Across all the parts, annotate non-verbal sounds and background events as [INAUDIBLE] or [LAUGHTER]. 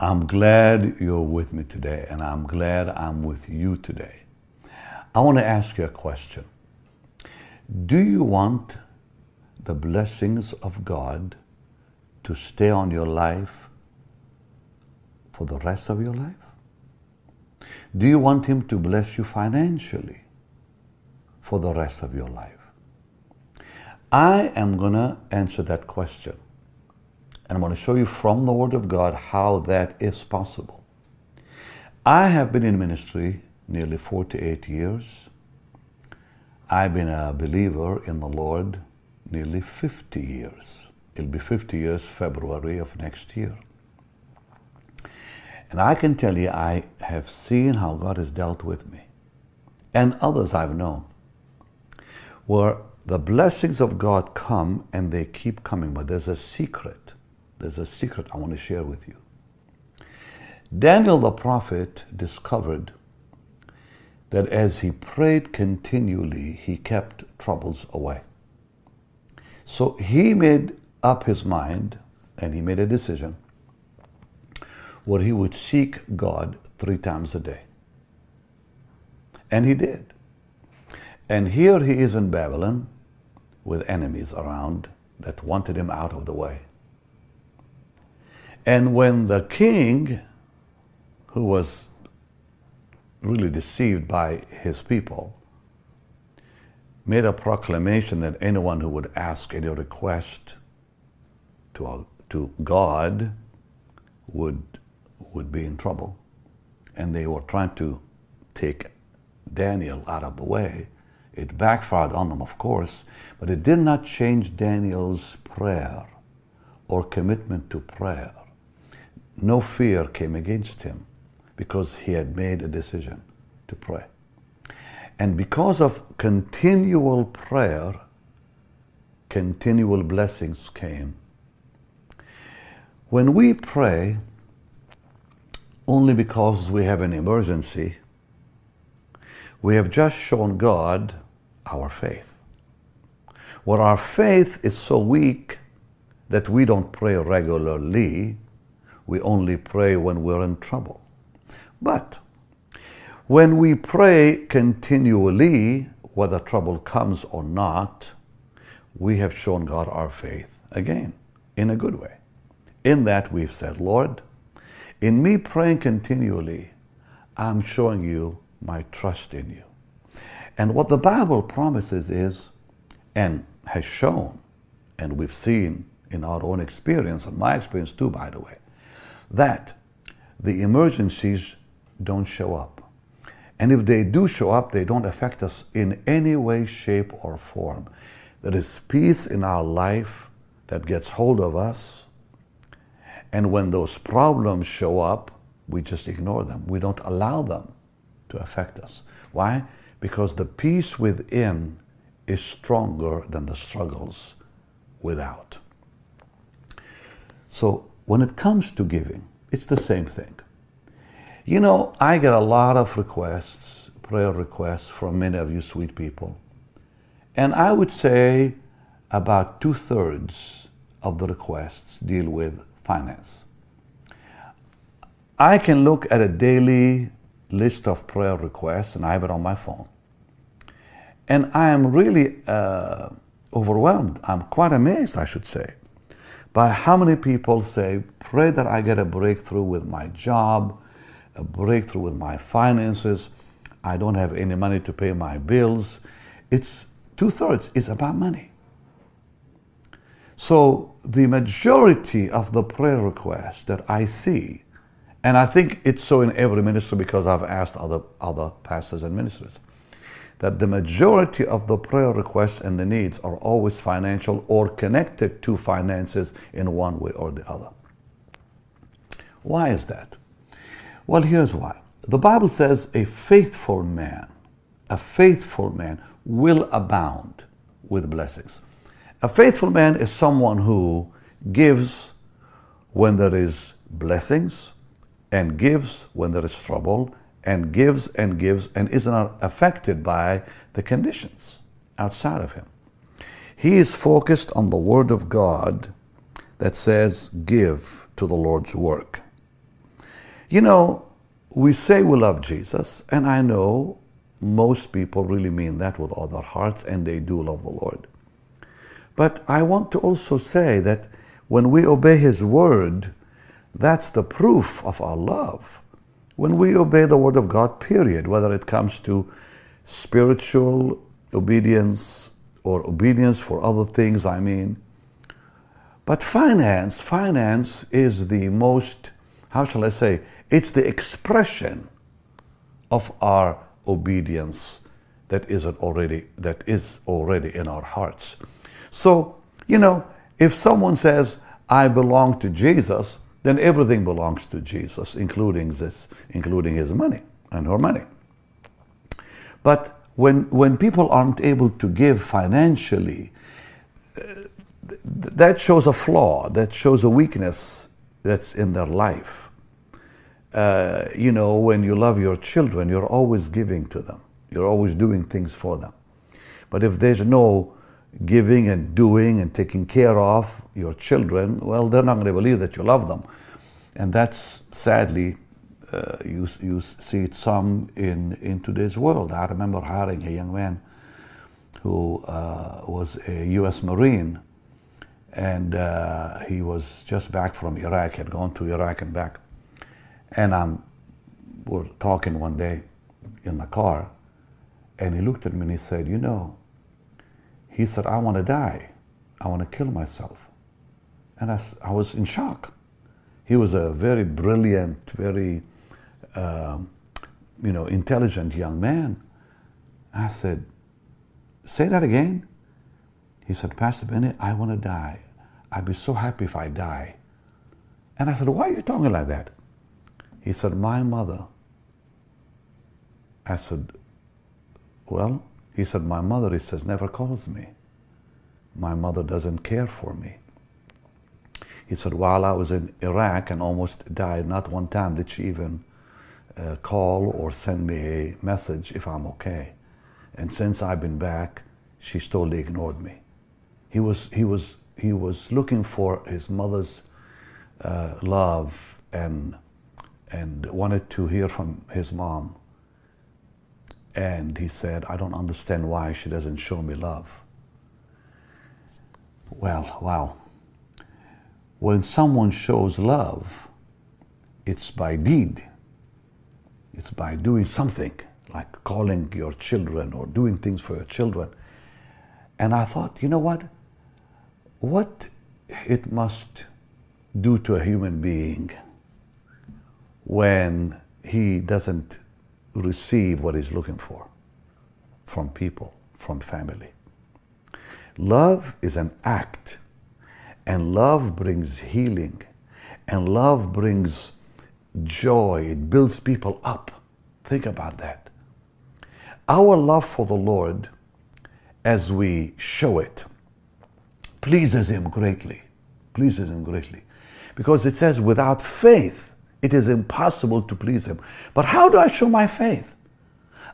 I'm glad you're with me today, and I'm glad I'm with you today. I want to ask you a question. Do you want the blessings of God to stay on your life for the rest of your life? Do you want Him to bless you financially for the rest of your life? I am going to answer that question. And I'm going to show you from the Word of God how that is possible. I have been in ministry nearly 48 years. I've been a believer in the Lord nearly 50 years. It'll be 50 years February of next year. And I can tell you, I have seen how God has dealt with me and others I've known, where the blessings of God come and they keep coming, but there's a secret there's a secret I want to share with you. Daniel the prophet discovered that as he prayed continually, he kept troubles away. So he made up his mind and he made a decision where he would seek God three times a day. And he did. And here he is in Babylon with enemies around that wanted him out of the way. And when the king, who was really deceived by his people, made a proclamation that anyone who would ask any request to, a, to God would, would be in trouble. And they were trying to take Daniel out of the way. It backfired on them, of course, but it did not change Daniel's prayer or commitment to prayer no fear came against him because he had made a decision to pray. And because of continual prayer, continual blessings came. When we pray only because we have an emergency, we have just shown God our faith. Where our faith is so weak that we don't pray regularly, we only pray when we're in trouble. But when we pray continually, whether trouble comes or not, we have shown God our faith again in a good way. In that we've said, Lord, in me praying continually, I'm showing you my trust in you. And what the Bible promises is, and has shown, and we've seen in our own experience, and my experience too, by the way, that the emergencies don't show up. And if they do show up, they don't affect us in any way, shape, or form. There is peace in our life that gets hold of us. And when those problems show up, we just ignore them. We don't allow them to affect us. Why? Because the peace within is stronger than the struggles without. So when it comes to giving, it's the same thing. You know, I get a lot of requests, prayer requests from many of you sweet people. And I would say about two thirds of the requests deal with finance. I can look at a daily list of prayer requests, and I have it on my phone. And I am really uh, overwhelmed. I'm quite amazed, I should say by how many people say, Pray that I get a breakthrough with my job, a breakthrough with my finances. I don't have any money to pay my bills. It's two thirds it's about money. So the majority of the prayer requests that I see, and I think it's so in every ministry because I've asked other, other pastors and ministers, that the majority of the prayer requests and the needs are always financial or connected to finances in one way or the other. Why is that? Well, here's why. The Bible says a faithful man, a faithful man will abound with blessings. A faithful man is someone who gives when there is blessings and gives when there is trouble and gives and gives and is not affected by the conditions outside of him. He is focused on the Word of God that says, Give to the Lord's work. You know, we say we love Jesus, and I know most people really mean that with all their hearts, and they do love the Lord. But I want to also say that when we obey His word, that's the proof of our love. When we obey the word of God, period, whether it comes to spiritual obedience or obedience for other things, I mean. But finance, finance is the most, how shall I say, it's the expression of our obedience that is already that is already in our hearts. So, you know, if someone says, I belong to Jesus, then everything belongs to Jesus, including this, including his money and her money. But when, when people aren't able to give financially, uh, that shows a flaw, that shows a weakness that's in their life. Uh, you know, when you love your children, you're always giving to them, you're always doing things for them. But if there's no giving and doing and taking care of your children, well, they're not going to believe that you love them. And that's sadly, uh, you, you see it some in, in today's world. I remember hiring a young man who uh, was a U.S. Marine, and uh, he was just back from Iraq, had gone to Iraq and back. And we were talking one day in the car, and he looked at me and he said, You know, he said, I want to die. I want to kill myself. And I, I was in shock. He was a very brilliant, very, uh, you know, intelligent young man. I said, say that again. He said, Pastor Benny, I want to die. I'd be so happy if I die. And I said, why are you talking like that? He said, my mother. I said, well, he said, My mother, he says, never calls me. My mother doesn't care for me. He said, While I was in Iraq and almost died, not one time did she even uh, call or send me a message if I'm okay. And since I've been back, she's totally ignored me. He was, he was, he was looking for his mother's uh, love and, and wanted to hear from his mom. And he said, I don't understand why she doesn't show me love. Well, wow. When someone shows love, it's by deed. It's by doing something, like calling your children or doing things for your children. And I thought, you know what? What it must do to a human being when he doesn't receive what he's looking for from people, from family. Love is an act, and love brings healing, and love brings joy. It builds people up. Think about that. Our love for the Lord, as we show it, pleases Him greatly. Pleases Him greatly. Because it says, without faith, it is impossible to please Him. But how do I show my faith?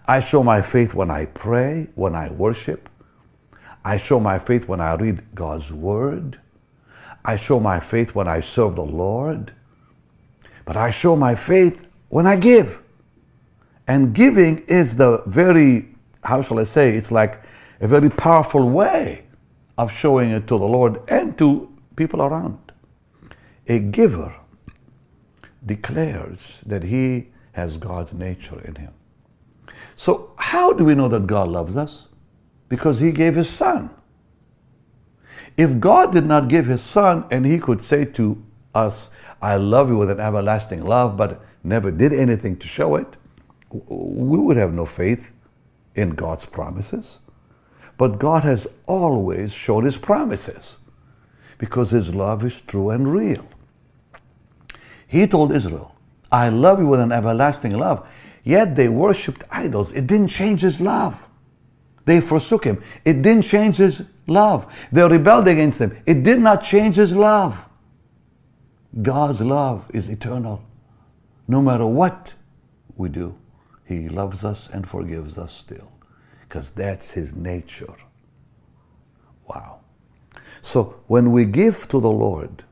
I show my faith when I pray, when I worship. I show my faith when I read God's Word. I show my faith when I serve the Lord. But I show my faith when I give. And giving is the very, how shall I say, it's like a very powerful way of showing it to the Lord and to people around. A giver declares that he has God's nature in him. So, how do we know that God loves us? Because he gave his son. If God did not give his son and he could say to us, I love you with an everlasting love, but never did anything to show it, we would have no faith in God's promises. But God has always shown his promises because his love is true and real. He told Israel, I love you with an everlasting love. Yet they worshipped idols. It didn't change his love. They forsook him. It didn't change his love. They rebelled against him. It did not change his love. God's love is eternal. No matter what we do, he loves us and forgives us still. Because that's his nature. Wow. So when we give to the Lord,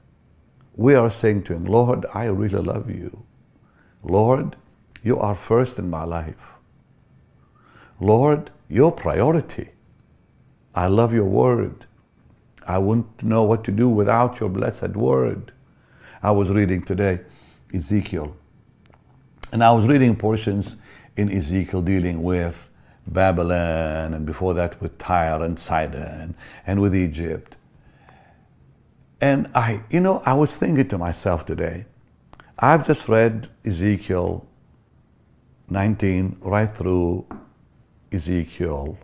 we are saying to him, Lord, I really love you. Lord, you are first in my life. Lord, your priority. I love your word. I wouldn't know what to do without your blessed word. I was reading today Ezekiel, and I was reading portions in Ezekiel dealing with Babylon, and before that with Tyre and Sidon, and with Egypt. And I, you know, I was thinking to myself today, I've just read Ezekiel 19 right through Ezekiel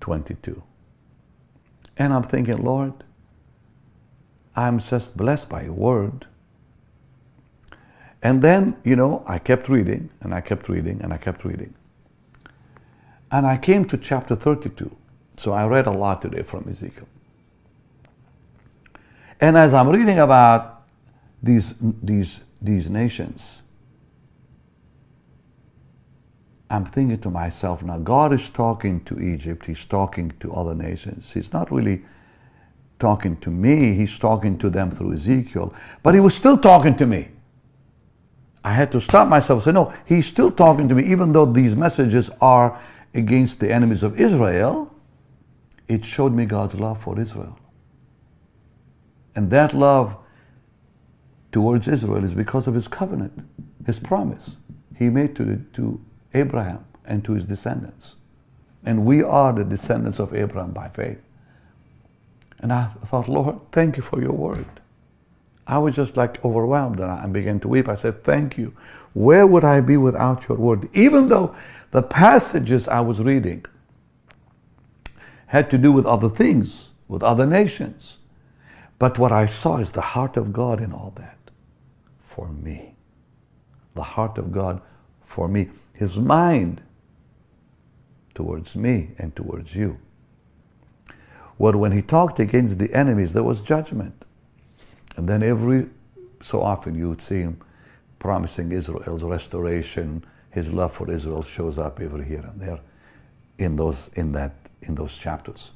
22. And I'm thinking, Lord, I'm just blessed by your word. And then, you know, I kept reading and I kept reading and I kept reading. And I came to chapter 32. So I read a lot today from Ezekiel. And as I'm reading about these, these, these nations, I'm thinking to myself, now God is talking to Egypt, He's talking to other nations. He's not really talking to me, He's talking to them through Ezekiel, but He was still talking to me. I had to stop myself and say, no, He's still talking to me, even though these messages are against the enemies of Israel. It showed me God's love for Israel. And that love towards Israel is because of His covenant, His promise He made to, the, to Abraham and to his descendants. And we are the descendants of Abraham by faith. And I thought, Lord, thank you for your word. I was just like overwhelmed and I began to weep. I said, Thank you. Where would I be without your word? Even though the passages I was reading had to do with other things, with other nations. But what I saw is the heart of God in all that for me. The heart of God for me his mind towards me and towards you. Well, when he talked against the enemies, there was judgment. And then every so often you would see him promising Israel's restoration. His love for Israel shows up every here and there in those, in that, in those chapters.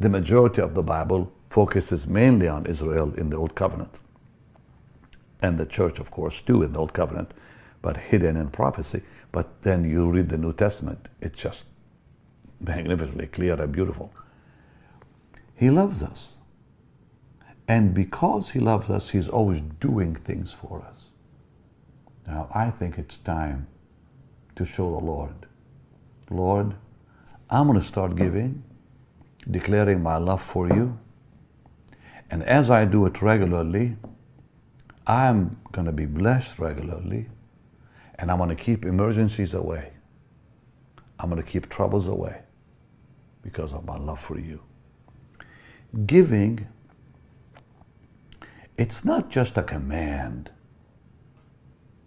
The majority of the Bible focuses mainly on Israel in the Old Covenant. And the church, of course, too, in the Old Covenant, but hidden in prophecy. But then you read the New Testament, it's just magnificently clear and beautiful. He loves us. And because He loves us, He's always doing things for us. Now, I think it's time to show the Lord Lord, I'm going to start giving, declaring my love for you. And as I do it regularly, I'm going to be blessed regularly. And I'm going to keep emergencies away. I'm going to keep troubles away because of my love for you. Giving, it's not just a command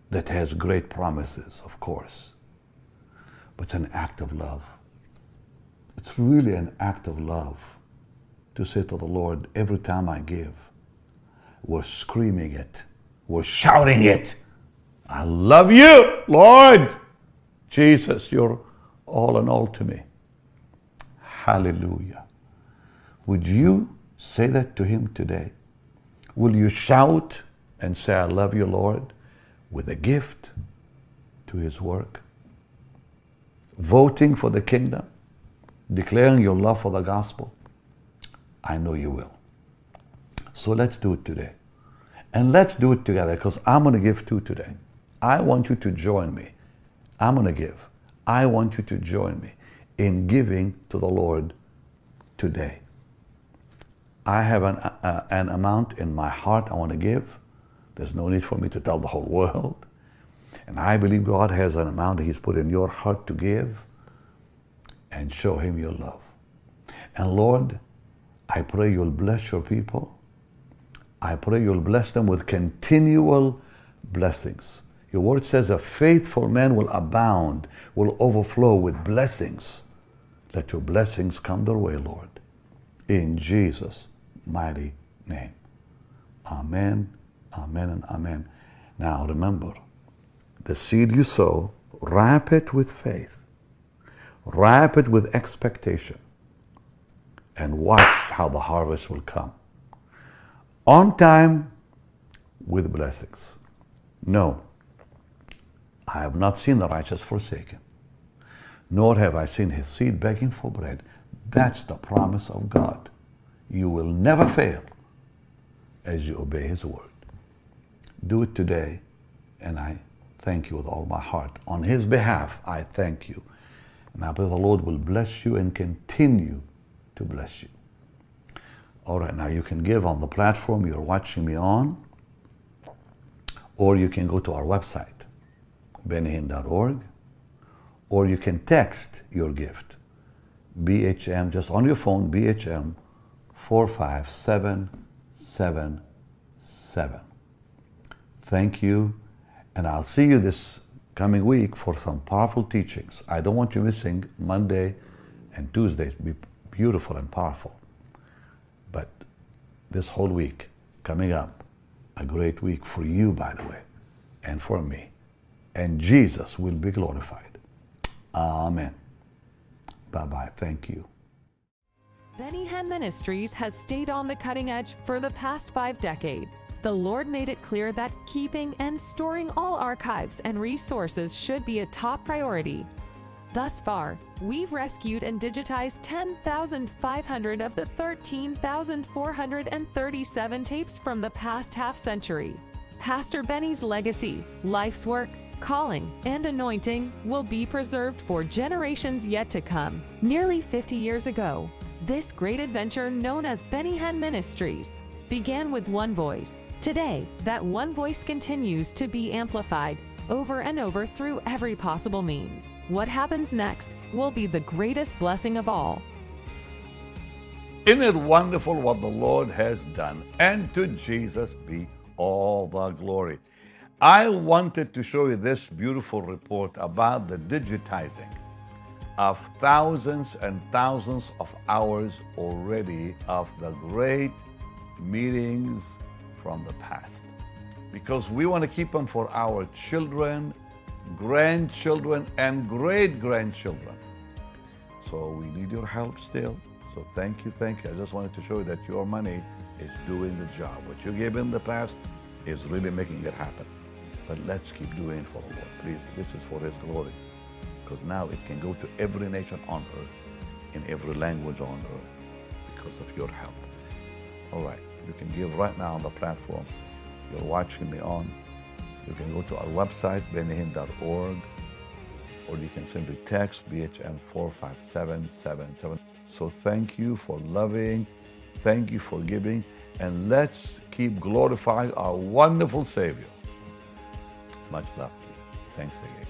that has great promises, of course, but it's an act of love. It's really an act of love to say to the Lord, every time I give, we're screaming it, we're shouting it I love you, Lord. Jesus, you're all in all to me. Hallelujah. Would you say that to him today? Will you shout and say, I love you, Lord, with a gift to his work? Voting for the kingdom, declaring your love for the gospel? I know you will. So let's do it today. And let's do it together because I'm going to give too today. I want you to join me. I'm going to give. I want you to join me in giving to the Lord today. I have an, uh, an amount in my heart I want to give. There's no need for me to tell the whole [LAUGHS] world. And I believe God has an amount that He's put in your heart to give and show Him your love. And Lord, I pray you'll bless your people. I pray you'll bless them with continual blessings. Your word says a faithful man will abound, will overflow with blessings. Let your blessings come their way, Lord. In Jesus' mighty name. Amen, amen, and amen. Now remember, the seed you sow, wrap it with faith, wrap it with expectation, and watch how the harvest will come. On time with blessings. No, I have not seen the righteous forsaken, nor have I seen his seed begging for bread. That's the promise of God. You will never fail as you obey his word. Do it today, and I thank you with all my heart. On his behalf, I thank you. And I pray the Lord will bless you and continue to bless you. All right, now you can give on the platform you're watching me on, or you can go to our website, bennyhinn.org, or you can text your gift, BHM, just on your phone, BHM 45777. Thank you, and I'll see you this coming week for some powerful teachings. I don't want you missing Monday and Tuesdays. Be beautiful and powerful. But this whole week coming up, a great week for you, by the way, and for me. And Jesus will be glorified. Amen. Bye bye. Thank you. Benny Hinn Ministries has stayed on the cutting edge for the past five decades. The Lord made it clear that keeping and storing all archives and resources should be a top priority. Thus far, we've rescued and digitized 10,500 of the 13,437 tapes from the past half century. Pastor Benny's legacy, life's work, calling, and anointing will be preserved for generations yet to come. Nearly 50 years ago, this great adventure known as Benny Hinn Ministries began with one voice. Today, that one voice continues to be amplified over and over through every possible means. What happens next will be the greatest blessing of all. Isn't it wonderful what the Lord has done? And to Jesus be all the glory. I wanted to show you this beautiful report about the digitizing of thousands and thousands of hours already of the great meetings from the past. Because we want to keep them for our children, grandchildren, and great grandchildren. So we need your help still. So thank you, thank you. I just wanted to show you that your money is doing the job. What you gave in the past is really making it happen. But let's keep doing it for the Lord. Please, this is for His glory. Because now it can go to every nation on earth, in every language on earth, because of your help. All right, you can give right now on the platform you're watching me on. You can go to our website, bennyhinn.org, or you can simply text BHM 45777. So thank you for loving, thank you for giving, and let's keep glorifying our wonderful Savior. Much love to you. Thanks again.